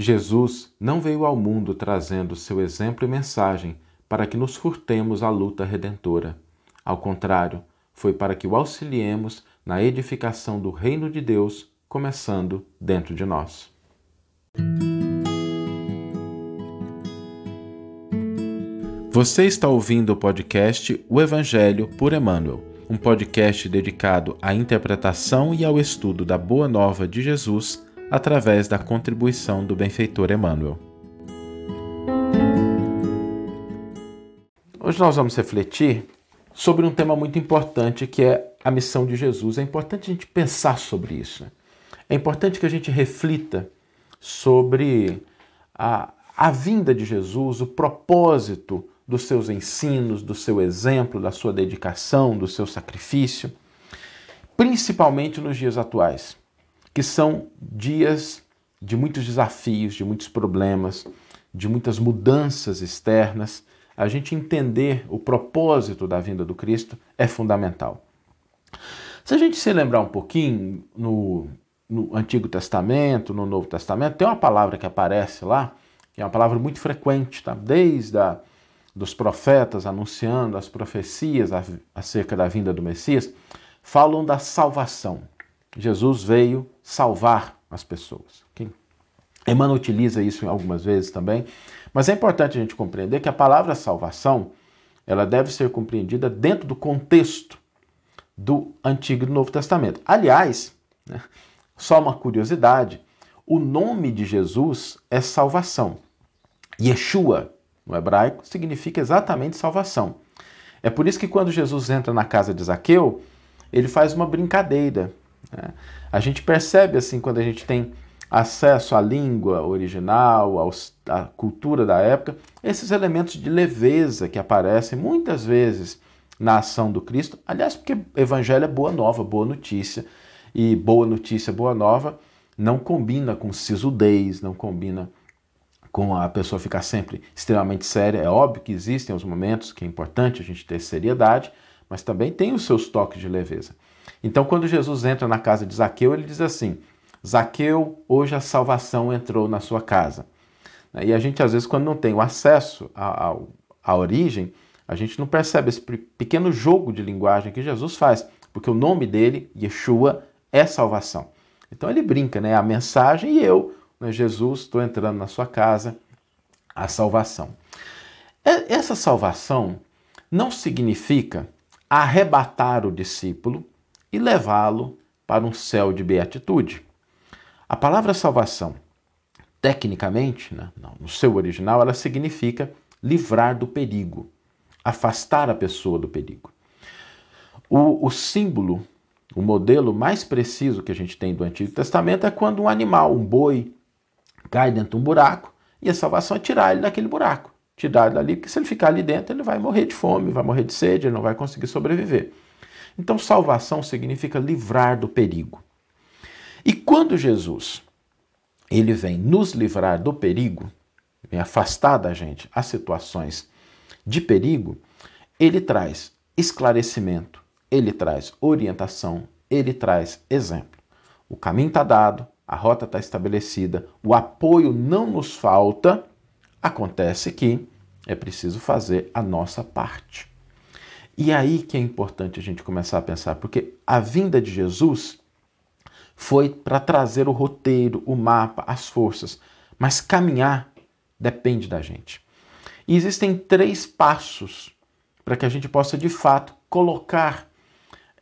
Jesus não veio ao mundo trazendo seu exemplo e mensagem para que nos furtemos a luta redentora. Ao contrário, foi para que o auxiliemos na edificação do reino de Deus, começando dentro de nós. Você está ouvindo o podcast O Evangelho por Emmanuel, um podcast dedicado à interpretação e ao estudo da Boa Nova de Jesus através da contribuição do benfeitor Emmanuel. Hoje nós vamos refletir sobre um tema muito importante que é a missão de Jesus. É importante a gente pensar sobre isso. Né? É importante que a gente reflita sobre a, a vinda de Jesus, o propósito dos seus ensinos, do seu exemplo, da sua dedicação, do seu sacrifício, principalmente nos dias atuais, que são dias de muitos desafios, de muitos problemas, de muitas mudanças externas a gente entender o propósito da vinda do Cristo é fundamental. Se a gente se lembrar um pouquinho no, no Antigo Testamento, no Novo Testamento, tem uma palavra que aparece lá, que é uma palavra muito frequente, tá? desde a, dos profetas anunciando as profecias acerca da vinda do Messias, falam da salvação. Jesus veio salvar as pessoas. Okay? Emmanuel utiliza isso algumas vezes também, mas é importante a gente compreender que a palavra salvação ela deve ser compreendida dentro do contexto do Antigo e Novo Testamento. Aliás, né, só uma curiosidade, o nome de Jesus é salvação. Yeshua, no hebraico, significa exatamente salvação. É por isso que quando Jesus entra na casa de Zaqueu, ele faz uma brincadeira. Né? A gente percebe assim quando a gente tem acesso à língua original, à cultura da época, esses elementos de leveza que aparecem muitas vezes na ação do Cristo. Aliás, porque evangelho é boa nova, boa notícia, e boa notícia, boa nova não combina com sisudez, não combina com a pessoa ficar sempre extremamente séria. É óbvio que existem os momentos que é importante a gente ter seriedade, mas também tem os seus toques de leveza. Então, quando Jesus entra na casa de Zaqueu, ele diz assim: Zaqueu, hoje a salvação entrou na sua casa. E a gente, às vezes, quando não tem o acesso à, à origem, a gente não percebe esse pequeno jogo de linguagem que Jesus faz, porque o nome dele, Yeshua, é salvação. Então ele brinca, né? A mensagem e eu, né? Jesus, estou entrando na sua casa, a salvação. Essa salvação não significa arrebatar o discípulo e levá-lo para um céu de beatitude. A palavra salvação, tecnicamente, né, no seu original, ela significa livrar do perigo, afastar a pessoa do perigo. O, o símbolo, o modelo mais preciso que a gente tem do Antigo Testamento é quando um animal, um boi, cai dentro de um buraco e a salvação é tirar ele daquele buraco. Tirar ele dali, porque se ele ficar ali dentro, ele vai morrer de fome, vai morrer de sede, ele não vai conseguir sobreviver. Então, salvação significa livrar do perigo. E quando Jesus ele vem nos livrar do perigo, vem afastar da gente as situações de perigo, ele traz esclarecimento, ele traz orientação, ele traz exemplo. O caminho está dado, a rota está estabelecida, o apoio não nos falta, acontece que é preciso fazer a nossa parte. E aí que é importante a gente começar a pensar, porque a vinda de Jesus foi para trazer o roteiro, o mapa, as forças. Mas caminhar depende da gente. E existem três passos para que a gente possa de fato colocar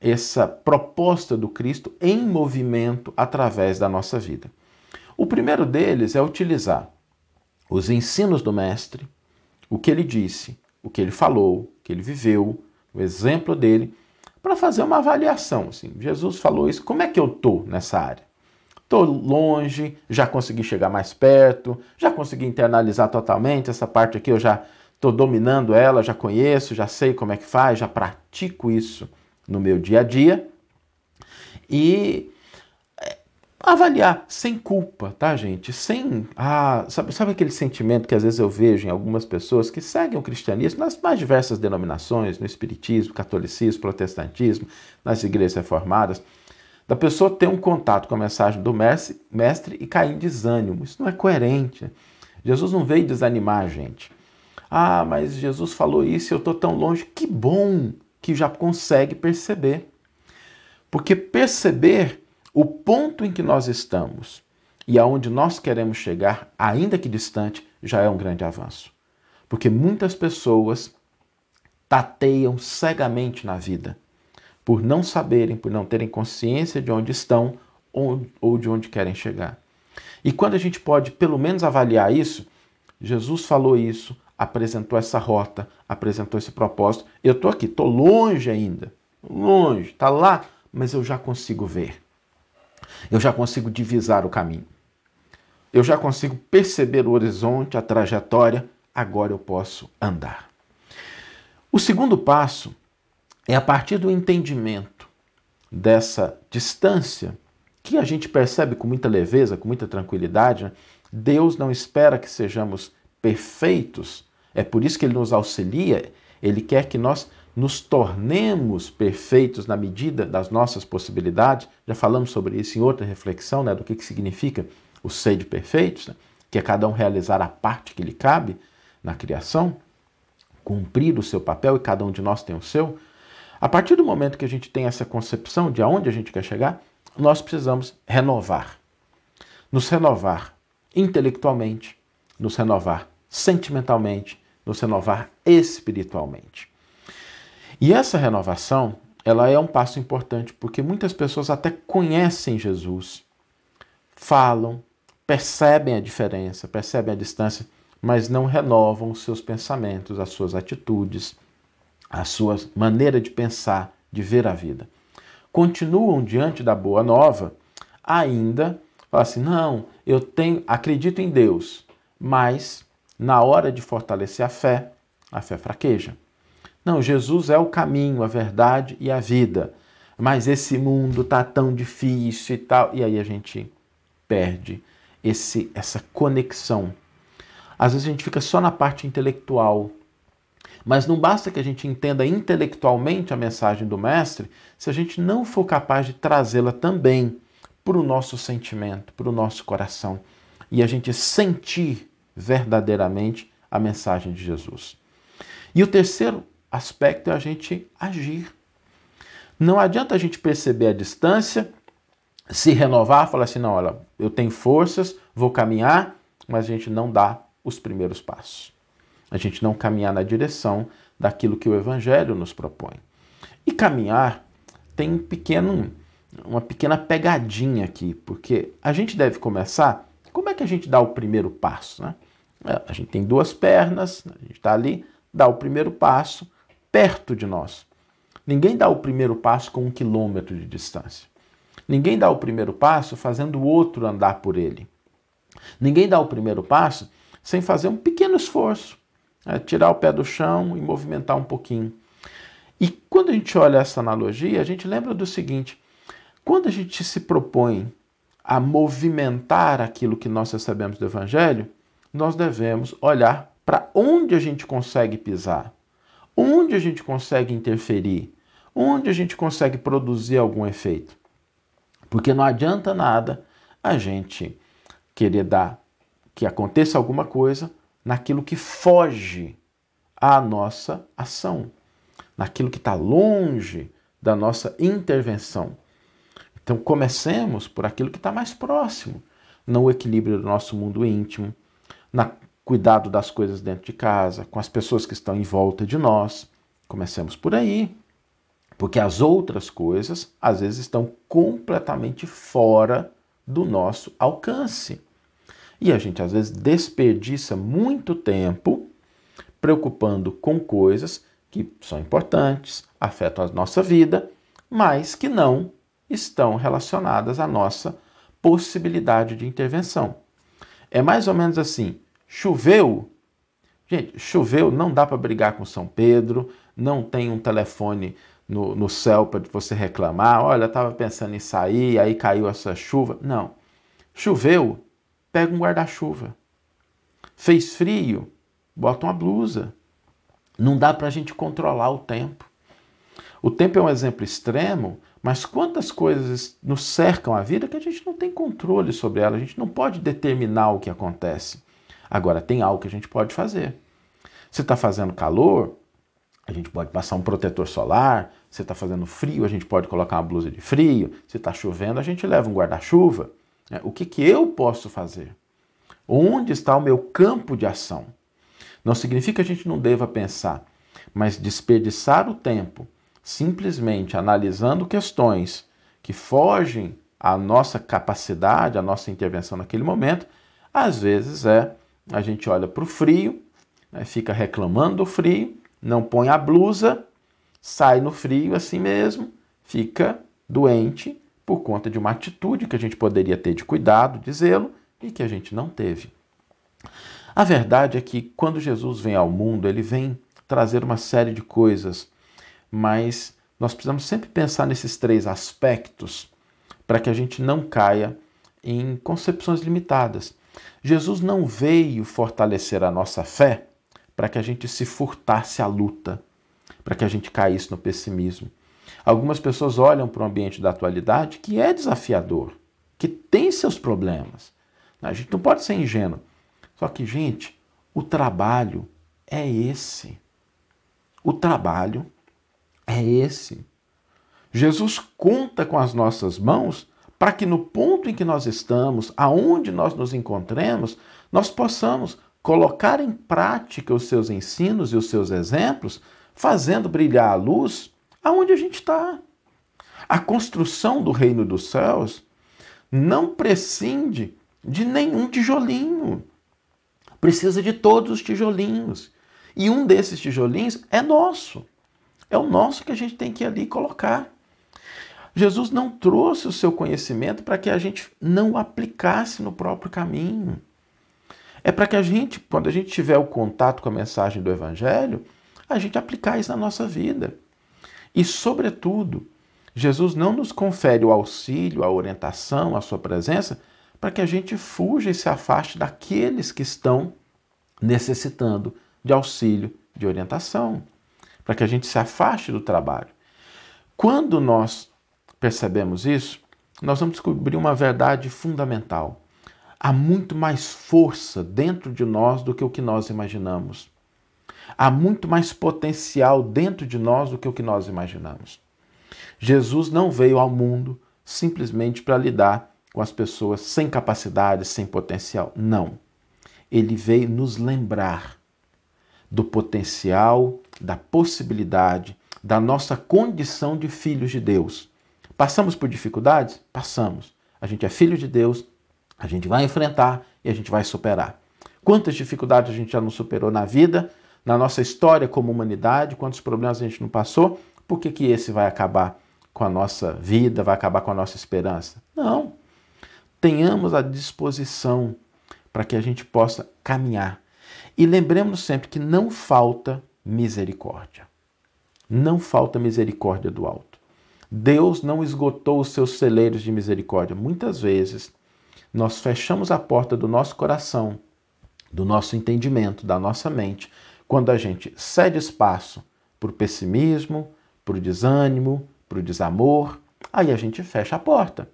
essa proposta do Cristo em movimento através da nossa vida. O primeiro deles é utilizar os ensinos do Mestre, o que ele disse, o que ele falou, o que ele viveu, o exemplo dele para fazer uma avaliação. Assim, Jesus falou isso, como é que eu estou nessa área? Estou longe, já consegui chegar mais perto, já consegui internalizar totalmente essa parte aqui, eu já estou dominando ela, já conheço, já sei como é que faz, já pratico isso no meu dia a dia. E avaliar sem culpa, tá, gente? Sem. Ah, sabe, sabe aquele sentimento que às vezes eu vejo em algumas pessoas que seguem o cristianismo nas mais diversas denominações, no espiritismo, catolicismo, protestantismo, nas igrejas reformadas, da pessoa ter um contato com a mensagem do mestre, mestre e cair em desânimo. Isso não é coerente. Jesus não veio desanimar a gente. Ah, mas Jesus falou isso e eu estou tão longe. Que bom que já consegue perceber. Porque perceber o ponto em que nós estamos e aonde nós queremos chegar, ainda que distante, já é um grande avanço. Porque muitas pessoas tateiam cegamente na vida por não saberem, por não terem consciência de onde estão ou, de onde querem chegar. E quando a gente pode pelo menos avaliar isso, Jesus falou isso, apresentou essa rota, apresentou esse propósito. Eu estou aqui, estou longe ainda, longe, está lá, mas eu já consigo ver. Eu já consigo divisar o caminho. Eu já consigo perceber o horizonte, a trajetória. Agora eu posso andar. O segundo passo é a partir do entendimento dessa distância que a gente percebe com muita leveza, com muita tranquilidade. Né? Deus não espera que sejamos perfeitos, é por isso que Ele nos auxilia, Ele quer que nós nos tornemos perfeitos na medida das nossas possibilidades. Já falamos sobre isso em outra reflexão, né, do que, que significa o ser de perfeitos, né? que é cada um realizar a parte que lhe cabe na criação, cumprir o seu papel e cada um de nós tem o seu. A partir do momento que a gente tem essa concepção de aonde a gente quer chegar, nós precisamos renovar. Nos renovar intelectualmente, nos renovar sentimentalmente, nos renovar espiritualmente. E essa renovação, ela é um passo importante porque muitas pessoas até conhecem Jesus, falam, percebem a diferença, percebem a distância, mas não renovam os seus pensamentos, as suas atitudes, a sua maneira de pensar, de ver a vida. Continuam diante da boa nova, ainda falam assim: não, eu tenho, acredito em Deus, mas na hora de fortalecer a fé, a fé fraqueja. Não, Jesus é o caminho, a verdade e a vida, mas esse mundo tá tão difícil e tal, e aí a gente perde esse essa conexão. Às vezes a gente fica só na parte intelectual, mas não basta que a gente entenda intelectualmente a mensagem do Mestre se a gente não for capaz de trazê-la também para o nosso sentimento, para o nosso coração e a gente sentir verdadeiramente a mensagem de Jesus. E o terceiro aspecto é a gente agir. Não adianta a gente perceber a distância, se renovar, falar assim: não, olha, eu tenho forças, vou caminhar, mas a gente não dá os primeiros passos a gente não caminhar na direção daquilo que o Evangelho nos propõe. E caminhar tem um pequeno, uma pequena pegadinha aqui, porque a gente deve começar. Como é que a gente dá o primeiro passo? Né? É, a gente tem duas pernas, a gente está ali, dá o primeiro passo perto de nós. Ninguém dá o primeiro passo com um quilômetro de distância. Ninguém dá o primeiro passo fazendo o outro andar por ele. Ninguém dá o primeiro passo sem fazer um pequeno esforço é tirar o pé do chão e movimentar um pouquinho. E quando a gente olha essa analogia, a gente lembra do seguinte: quando a gente se propõe a movimentar aquilo que nós recebemos do Evangelho, nós devemos olhar para onde a gente consegue pisar, onde a gente consegue interferir, onde a gente consegue produzir algum efeito. Porque não adianta nada a gente querer dar que aconteça alguma coisa naquilo que foge à nossa ação, naquilo que está longe da nossa intervenção. Então comecemos por aquilo que está mais próximo, no equilíbrio do nosso mundo íntimo, no cuidado das coisas dentro de casa, com as pessoas que estão em volta de nós. Comecemos por aí, porque as outras coisas às vezes estão completamente fora do nosso alcance. E a gente às vezes desperdiça muito tempo preocupando com coisas que são importantes, afetam a nossa vida, mas que não estão relacionadas à nossa possibilidade de intervenção. É mais ou menos assim: choveu. Gente, choveu, não dá para brigar com São Pedro, não tem um telefone no, no céu para você reclamar. Olha, estava pensando em sair, aí caiu essa chuva. Não. Choveu, pega um guarda-chuva. Fez frio, bota uma blusa. Não dá para a gente controlar o tempo. O tempo é um exemplo extremo, Mas quantas coisas nos cercam a vida que a gente não tem controle sobre ela, a gente não pode determinar o que acontece. Agora, tem algo que a gente pode fazer. Se está fazendo calor, a gente pode passar um protetor solar. Se está fazendo frio, a gente pode colocar uma blusa de frio. Se está chovendo, a gente leva um guarda-chuva. É, o que, que eu posso fazer? Onde está o meu campo de ação? Não significa que a gente não deva pensar, mas desperdiçar o tempo simplesmente analisando questões que fogem à nossa capacidade, à nossa intervenção naquele momento, às vezes é a gente olha para o frio, né, fica reclamando do frio, não põe a blusa, sai no frio assim mesmo, fica doente por conta de uma atitude que a gente poderia ter de cuidado, de zelo, e que a gente não teve. A verdade é que quando Jesus vem ao mundo, ele vem trazer uma série de coisas, mas nós precisamos sempre pensar nesses três aspectos para que a gente não caia em concepções limitadas. Jesus não veio fortalecer a nossa fé para que a gente se furtasse à luta, para que a gente caísse no pessimismo. Algumas pessoas olham para o ambiente da atualidade que é desafiador, que tem seus problemas. A gente não pode ser ingênuo. Só que, gente, o trabalho é esse. O trabalho é esse. Jesus conta com as nossas mãos para que no ponto em que nós estamos, aonde nós nos encontremos, nós possamos colocar em prática os seus ensinos e os seus exemplos, fazendo brilhar a luz aonde a gente está. A construção do reino dos céus não prescinde de nenhum tijolinho. Precisa de todos os tijolinhos. E um desses tijolinhos é nosso. É o nosso que a gente tem que ali colocar. Jesus não trouxe o seu conhecimento para que a gente não o aplicasse no próprio caminho. É para que a gente, quando a gente tiver o contato com a mensagem do Evangelho, a gente aplicar isso na nossa vida. E, sobretudo, Jesus não nos confere o auxílio, a orientação, a sua presença, para que a gente fuja e se afaste daqueles que estão necessitando de auxílio, de orientação, para que a gente se afaste do trabalho. Quando nós percebemos isso, nós vamos descobrir uma verdade fundamental. Há muito mais força dentro de nós do que o que nós imaginamos. Há muito mais potencial dentro de nós do que o que nós imaginamos. Jesus não veio ao mundo simplesmente para lidar com as pessoas sem capacidade, sem potencial. Não. Ele veio nos lembrar do potencial, da possibilidade, da nossa condição de filhos de Deus. Passamos por dificuldades? Passamos. A gente é filho de Deus, a gente vai enfrentar e a gente vai superar. Quantas dificuldades a gente já não superou na vida, na nossa história como humanidade, quantos problemas a gente não passou, por que, que esse vai acabar com a nossa vida, vai acabar com a nossa esperança? Não. Tenhamos a disposição para que a gente possa caminhar. E lembremos sempre que não falta misericórdia. Não falta misericórdia do alto. Deus não esgotou os seus celeiros de misericórdia. Muitas vezes nós fechamos a porta do nosso coração, do nosso entendimento, da nossa mente, quando a gente cede espaço para o pessimismo, para o desânimo, para o desamor, aí a gente fecha a porta.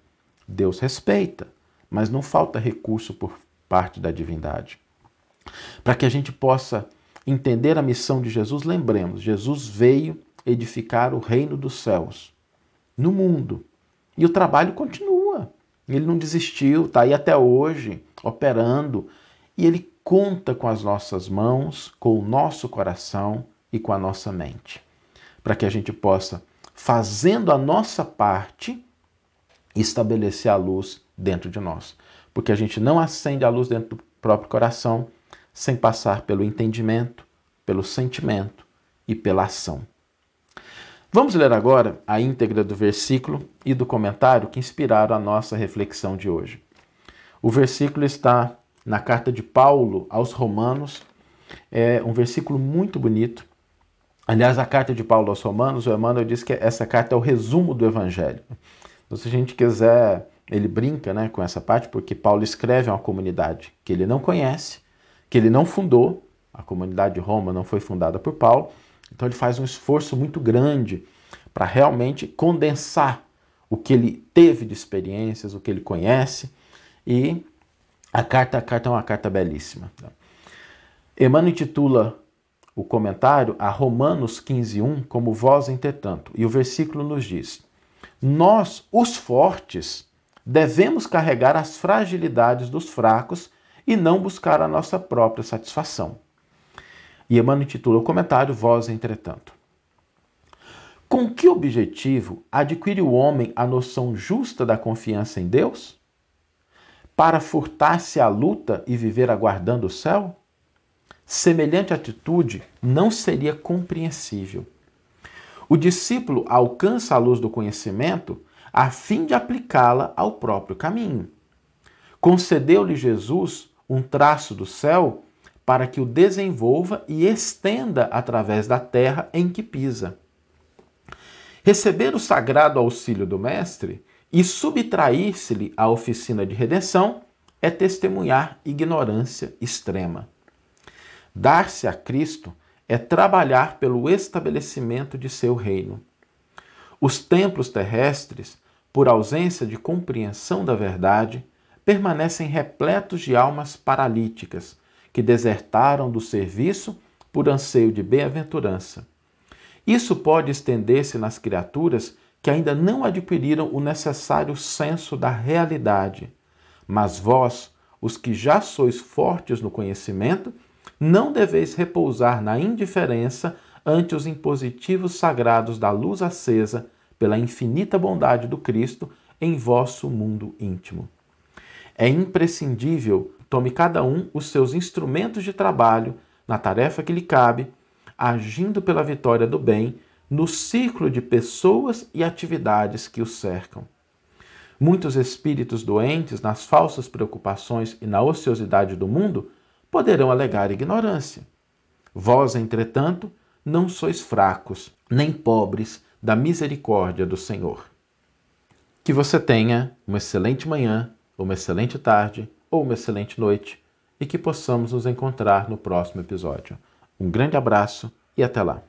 Deus respeita, mas não falta recurso por parte da divindade. Para que a gente possa entender a missão de Jesus, lembremos: Jesus veio edificar o reino dos céus no mundo. E o trabalho continua. Ele não desistiu, está aí até hoje, operando. E ele conta com as nossas mãos, com o nosso coração e com a nossa mente. Para que a gente possa, fazendo a nossa parte, estabelecer a luz dentro de nós. Porque a gente não acende a luz dentro do próprio coração sem passar pelo entendimento, pelo sentimento e pela ação. Vamos ler agora a íntegra do versículo e do comentário que inspiraram a nossa reflexão de hoje. O versículo está na carta de Paulo aos Romanos, é um versículo muito bonito. Aliás, a carta de Paulo aos Romanos, o Emmanuel diz que essa carta é o resumo do Evangelho. Então, se a gente quiser, ele brinca né, com essa parte, porque Paulo escreve a uma comunidade que ele não conhece, que ele não fundou, a comunidade de Roma não foi fundada por Paulo, então ele faz um esforço muito grande para realmente condensar o que ele teve de experiências, o que ele conhece. E a carta, a carta é uma carta belíssima. Emmanuel intitula o comentário a Romanos 15:1 como voz entretanto. E o versículo nos diz: Nós, os fortes, devemos carregar as fragilidades dos fracos e não buscar a nossa própria satisfação. E Emmanuel intitula o comentário Voz entretanto. Com que objetivo adquire o homem a noção justa da confiança em Deus? Para furtar-se à luta e viver aguardando o céu? Semelhante atitude não seria compreensível. O discípulo alcança a luz do conhecimento a fim de aplicá-la ao próprio caminho. Concedeu-lhe Jesus um traço do céu para que o desenvolva e estenda através da terra em que pisa. Receber o sagrado auxílio do Mestre e subtrair-se-lhe a oficina de redenção é testemunhar ignorância extrema. Dar-se a Cristo é trabalhar pelo estabelecimento de seu reino. Os templos terrestres, por ausência de compreensão da verdade, permanecem repletos de almas paralíticas que desertaram do serviço por anseio de bem-aventurança isso pode estender-se nas criaturas que ainda não adquiriram o necessário senso da realidade. Mas vós, os que já sois fortes no conhecimento, não deveis repousar na indiferença ante os impositivos sagrados da luz acesa pela infinita bondade do Cristo em vosso mundo íntimo. É imprescindível tome cada um os seus instrumentos de trabalho na tarefa que lhe cabe agindo pela vitória do bem no círculo de pessoas e atividades que o cercam. Muitos espíritos doentes nas falsas preocupações e na ociosidade do mundo poderão alegar ignorância. Vós, entretanto, não sois fracos, nem pobres da misericórdia do Senhor. Que você tenha uma excelente manhã, uma excelente tarde ou uma excelente noite e que possamos nos encontrar no próximo episódio. Um grande abraço e até lá!